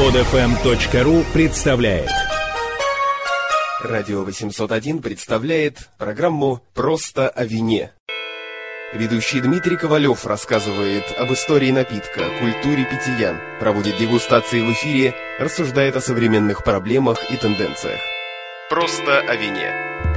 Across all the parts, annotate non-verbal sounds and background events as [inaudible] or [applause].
Подфм.ру представляет Радио 801 представляет программу «Просто о вине». Ведущий Дмитрий Ковалев рассказывает об истории напитка, культуре питья, проводит дегустации в эфире, рассуждает о современных проблемах и тенденциях. «Просто о вине».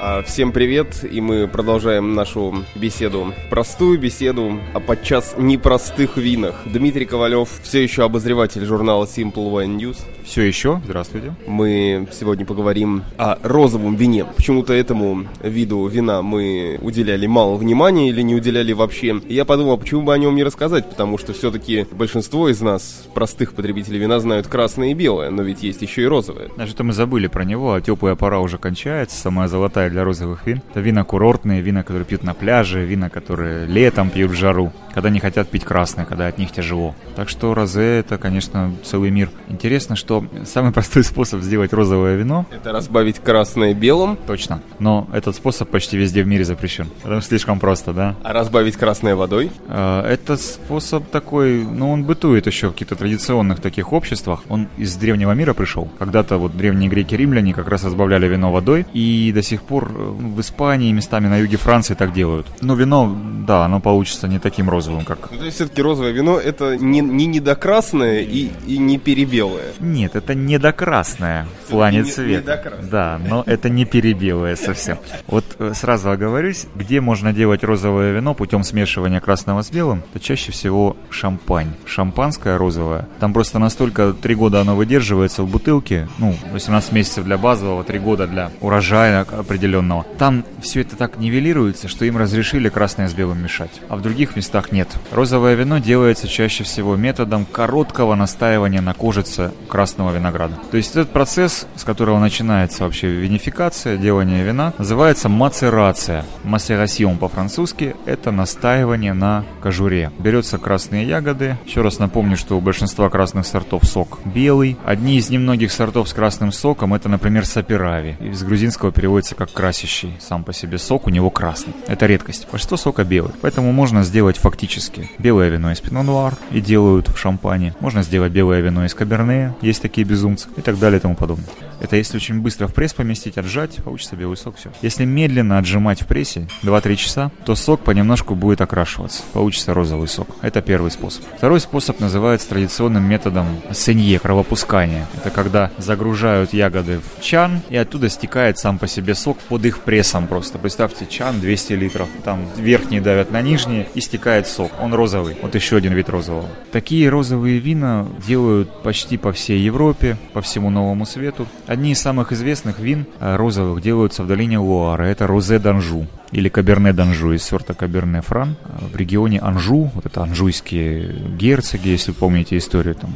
А, всем привет, и мы продолжаем нашу беседу, простую беседу о подчас непростых винах. Дмитрий Ковалев, все еще обозреватель журнала Simple Wine News. Все еще, здравствуйте. Мы сегодня поговорим о розовом вине. Почему-то этому виду вина мы уделяли мало внимания или не уделяли вообще. Я подумал, почему бы о нем не рассказать, потому что все-таки большинство из нас, простых потребителей вина, знают красное и белое, но ведь есть еще и розовое. Даже то мы забыли про него, а теплая пора уже кончается, самая золотая для розовых вин. Это вина курортные, вина, которые пьют на пляже, вина, которые летом пьют в жару, когда не хотят пить красное, когда от них тяжело. Так что розе это, конечно, целый мир. Интересно, что самый простой способ сделать розовое вино... Это разбавить красное белым. Точно. Но этот способ почти везде в мире запрещен. Потому что слишком просто, да? А разбавить красное водой? А, это способ такой, ну, он бытует еще в каких-то традиционных таких обществах. Он из древнего мира пришел. Когда-то вот древние греки-римляне как раз разбавляли вино водой. И до сих пор э, в Испании, местами на юге Франции так делают. Но вино, да, оно получится не таким розовым, как... Ну, то есть все-таки розовое вино это не, не недокрасное и, и не перебелое? Нет, это недокрасное в плане не, цвета. Да, но это не перебелое совсем. Вот э, сразу оговорюсь, где можно делать розовое вино путем смешивания красного с белым, это чаще всего шампань. Шампанское розовое. Там просто настолько три года оно выдерживается в бутылке, ну, 18 месяцев для базового, 3 года для урожая определенного. Там все это так нивелируется, что им разрешили красное с белым мешать, а в других местах нет. Розовое вино делается чаще всего методом короткого настаивания на кожице красного винограда. То есть этот процесс, с которого начинается вообще винификация, делание вина, называется мацерация. Массерасьон по-французски – это настаивание на кожуре. Берется красные ягоды. Еще раз напомню, что у большинства красных сортов сок белый. Одни из немногих сортов с красным соком – это, например, сапирави. Из грузинского переводится как красящий. Сам по себе сок у него красный. Это редкость. Большинство сока белый. Поэтому можно сделать фактически белое вино из пино-нуар и делают в шампане. Можно сделать белое вино из каберне, есть такие безумцы и так далее и тому подобное. Это если очень быстро в пресс поместить, отжать, получится белый сок, все. Если медленно отжимать в прессе 2-3 часа, то сок понемножку будет окрашиваться. Получится розовый сок. Это первый способ. Второй способ называется традиционным методом сенье, кровопускания. Это когда загружают ягоды в чан, и оттуда стекает сам по себе сок под их прессом просто. Представьте, чан 200 литров, там верхние давят на нижние, и стекает сок. Он розовый. Вот еще один вид розового. Такие розовые вина делают почти по всей Европе, по всему Новому Свету. Одни из самых известных вин э, розовых делаются в долине Луара. Это Розе Данжу или Каберне Данжу из сорта Каберне Фран. Э, в регионе Анжу, вот это анжуйские герцоги, если помните историю, там,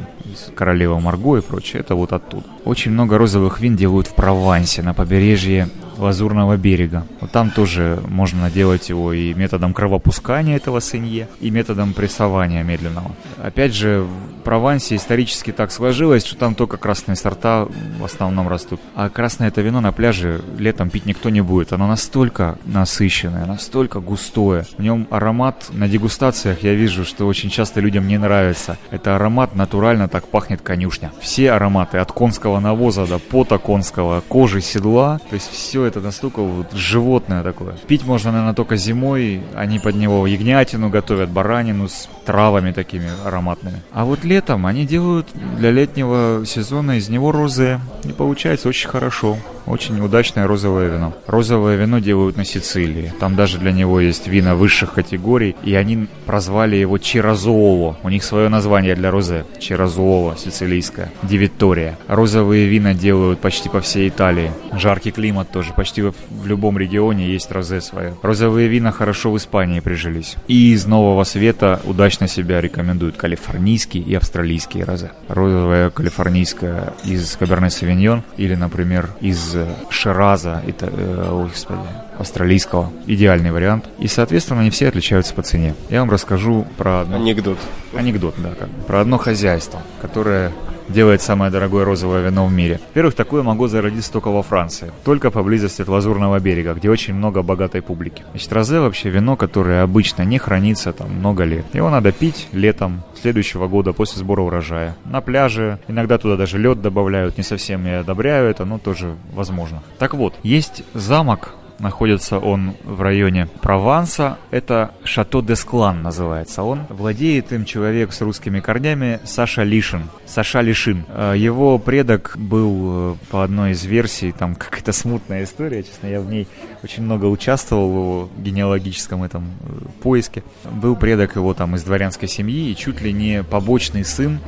королева Марго и прочее, это вот оттуда. Очень много розовых вин делают в Провансе, на побережье Лазурного берега. Вот там тоже можно делать его и методом кровопускания этого сынье, и методом прессования медленного. Опять же, Провансе исторически так сложилось, что там только красные сорта в основном растут. А красное это вино на пляже летом пить никто не будет. Оно настолько насыщенное, настолько густое. В нем аромат на дегустациях я вижу, что очень часто людям не нравится. Это аромат натурально так пахнет конюшня. Все ароматы от конского навоза до пота конского, кожи седла, то есть все это настолько вот животное такое. Пить можно, наверное, только зимой. Они под него ягнятину готовят, баранину с травами такими ароматными. А вот летом они делают для летнего сезона из него розе. И получается очень хорошо. Очень удачное розовое вино. Розовое вино делают на Сицилии. Там даже для него есть вина высших категорий, и они прозвали его Чиразуоло. У них свое название для розе. Чиразуоло, сицилийское. Дивитория. Розовые вина делают почти по всей Италии. Жаркий климат тоже. Почти в, любом регионе есть розе свое. Розовые вина хорошо в Испании прижились. И из Нового Света удачно себя рекомендуют калифорнийский и австралийский розе. Розовое калифорнийское из Каберне Савиньон или, например, из Шираза, это, э, ой, господи, австралийского. Идеальный вариант. И, соответственно, они все отличаются по цене. Я вам расскажу про... Одно... Анекдот. Анекдот, да. Как, про одно хозяйство, которое делает самое дорогое розовое вино в мире. Во-первых, такое могло зародиться только во Франции, только поблизости от Лазурного берега, где очень много богатой публики. Значит, розе вообще вино, которое обычно не хранится там много лет. Его надо пить летом следующего года после сбора урожая. На пляже, иногда туда даже лед добавляют, не совсем я одобряю это, но тоже возможно. Так вот, есть замок Находится он в районе Прованса. Это Шато Десклан называется он. Владеет им человек с русскими корнями Саша Лишин. Саша Лишин. Э, его предок был э, по одной из версий, там [laughs] какая-то смутная история, честно, я в ней очень много участвовал в его генеалогическом этом э, поиске. Был предок его там из дворянской семьи и чуть ли не побочный сын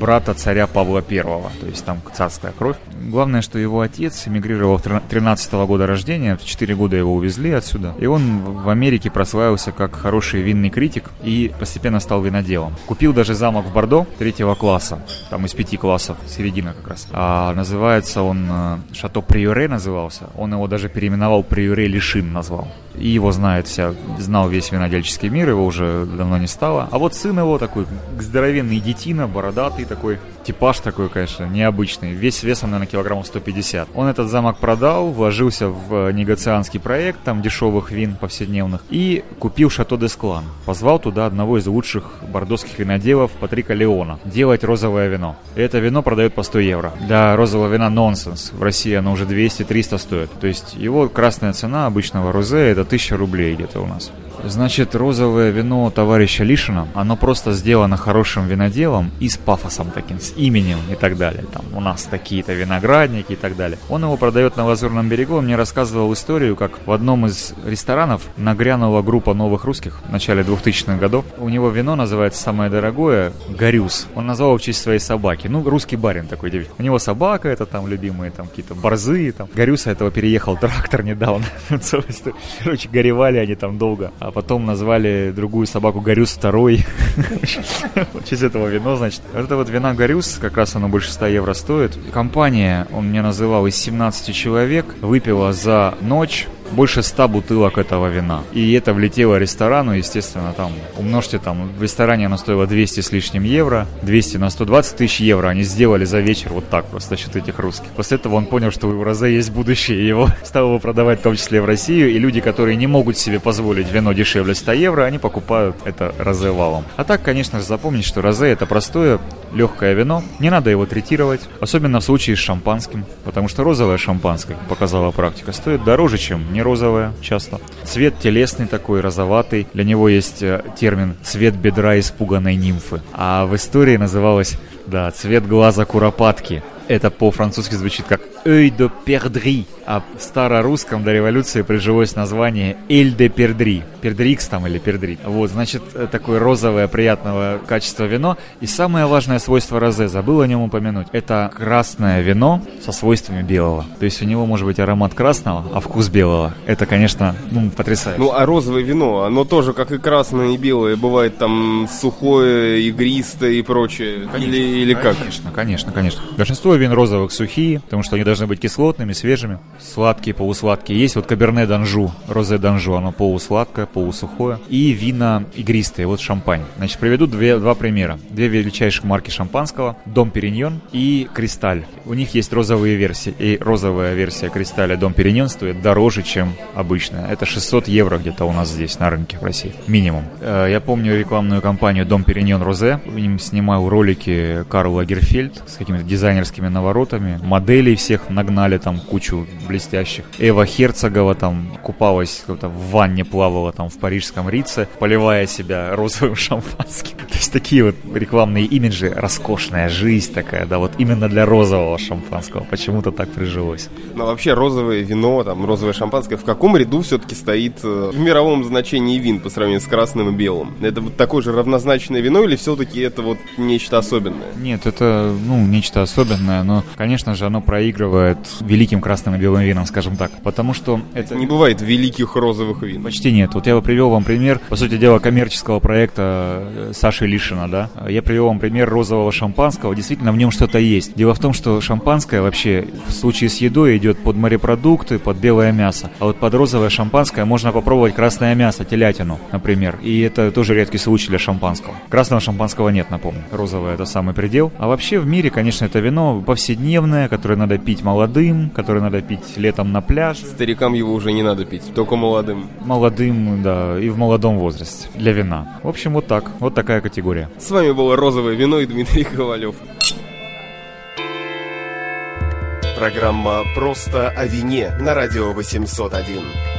брата царя Павла Первого, то есть там царская кровь. Главное, что его отец эмигрировал 13 -го года рождения, в 4 года его увезли отсюда. И он в Америке прославился как хороший винный критик и постепенно стал виноделом. Купил даже замок в Бордо третьего класса, там из пяти классов, середина как раз. А называется он э, Шато Приоре назывался. Он его даже переименовал Приоре Лишин назвал и его знает вся, знал весь винодельческий мир, его уже давно не стало. А вот сын его такой здоровенный детина, бородатый такой, типаж такой, конечно, необычный, весь весом, наверное, килограммов 150. Он этот замок продал, вложился в негацианский проект, там дешевых вин повседневных, и купил Шато де Склан. Позвал туда одного из лучших бордоских виноделов, Патрика Леона, делать розовое вино. И это вино продают по 100 евро. Для розового вина нонсенс. В России оно уже 200-300 стоит. То есть его красная цена обычного розе это 1000 рублей где-то у нас. Значит, розовое вино товарища Лишина, оно просто сделано хорошим виноделом и с пафосом таким, с именем и так далее. Там у нас такие-то виноградники и так далее. Он его продает на Лазурном берегу. Он мне рассказывал историю, как в одном из ресторанов нагрянула группа новых русских в начале 2000-х годов. У него вино называется самое дорогое «Горюс». Он назвал в честь своей собаки. Ну, русский барин такой. У него собака, это там любимые там какие-то борзы. Там. Горюса этого переехал трактор [laughs] недавно. [laughs] Короче, горевали они там долго. А потом назвали другую собаку Горюс второй. [laughs] Честь этого вино, значит. Вот это вот вина Горюс, как раз оно больше 100 евро стоит. Компания, он мне называл, из 17 человек выпила за ночь больше 100 бутылок этого вина. И это влетело ресторану, естественно, там умножьте там, в ресторане оно стоило 200 с лишним евро, 200 на 120 тысяч евро они сделали за вечер вот так просто, счет этих русских. После этого он понял, что у Розе есть будущее, и его [laughs] стал его продавать в том числе в Россию, и люди, которые не могут себе позволить вино дешевле 100 евро, они покупают это Розе валом. А так, конечно же, запомнить, что Розе это простое, легкое вино, не надо его третировать, особенно в случае с шампанским, потому что розовое шампанское, показала практика, стоит дороже, чем не розовое часто. Цвет телесный такой, розоватый. Для него есть э, термин «цвет бедра испуганной нимфы». А в истории называлось, да, «цвет глаза куропатки». Это по-французски звучит как «œil de perdrix», а в старорусском до революции прижилось название «эль де пердри», пердрикс там или пердри. Вот, значит, э, такое розовое, приятного качества вино. И самое важное свойство розе, забыл о нем упомянуть, это красное вино со свойствами белого. То есть у него может быть аромат красного, а вкус белого. Это, конечно, ну, потрясающе. Ну, а розовое вино, оно тоже, как и красное и белое, бывает там сухое, игристое и прочее. Конечно, или, или как? Конечно, конечно, конечно. Большинство вин розовых сухие, потому что они должны быть кислотными, свежими сладкие, полусладкие. Есть вот Каберне Данжу, Розе Данжу, оно полусладкое, полусухое. И вина игристые, вот шампань. Значит, приведу две, два примера. Две величайших марки шампанского, Дом Периньон и Кристаль. У них есть розовые версии, и розовая версия Кристалля Дом Периньон стоит дороже, чем обычная. Это 600 евро где-то у нас здесь на рынке в России, минимум. Э, я помню рекламную кампанию Дом Периньон Розе. В ним снимал ролики Карл Лагерфельд с какими-то дизайнерскими наворотами. Моделей всех нагнали там кучу блестящих. Эва Херцогова там купалась в ванне, плавала там в парижском Рице, поливая себя розовым [laughs] шампанским. То есть такие вот рекламные имиджи, роскошная жизнь такая, да, вот именно для розового шампанского. Почему-то так прижилось. Ну, вообще розовое вино, там, розовое шампанское, в каком ряду все-таки стоит э, в мировом значении вин по сравнению с красным и белым? Это вот такое же равнозначное вино или все-таки это вот нечто особенное? Нет, это, ну, нечто особенное но, конечно же, оно проигрывает великим красным и белым винам, скажем так. Потому что это... Не бывает великих розовых вин. Почти нет. Вот я бы привел вам пример, по сути дела, коммерческого проекта э, Саши Лишина, да. Я привел вам пример розового шампанского. Действительно, в нем что-то есть. Дело в том, что шампанское вообще в случае с едой идет под морепродукты, под белое мясо. А вот под розовое шампанское можно попробовать красное мясо, телятину, например. И это тоже редкий случай для шампанского. Красного шампанского нет, напомню. Розовое это самый предел. А вообще в мире, конечно, это вино повседневное, которое надо пить молодым, которое надо пить летом на пляж. Старикам его уже не надо пить, только молодым. Молодым, да, и в молодом возрасте для вина. В общем, вот так. Вот такая категория. С вами было розовое вино и Дмитрий Ковалев. Программа «Просто о вине» на радио 801.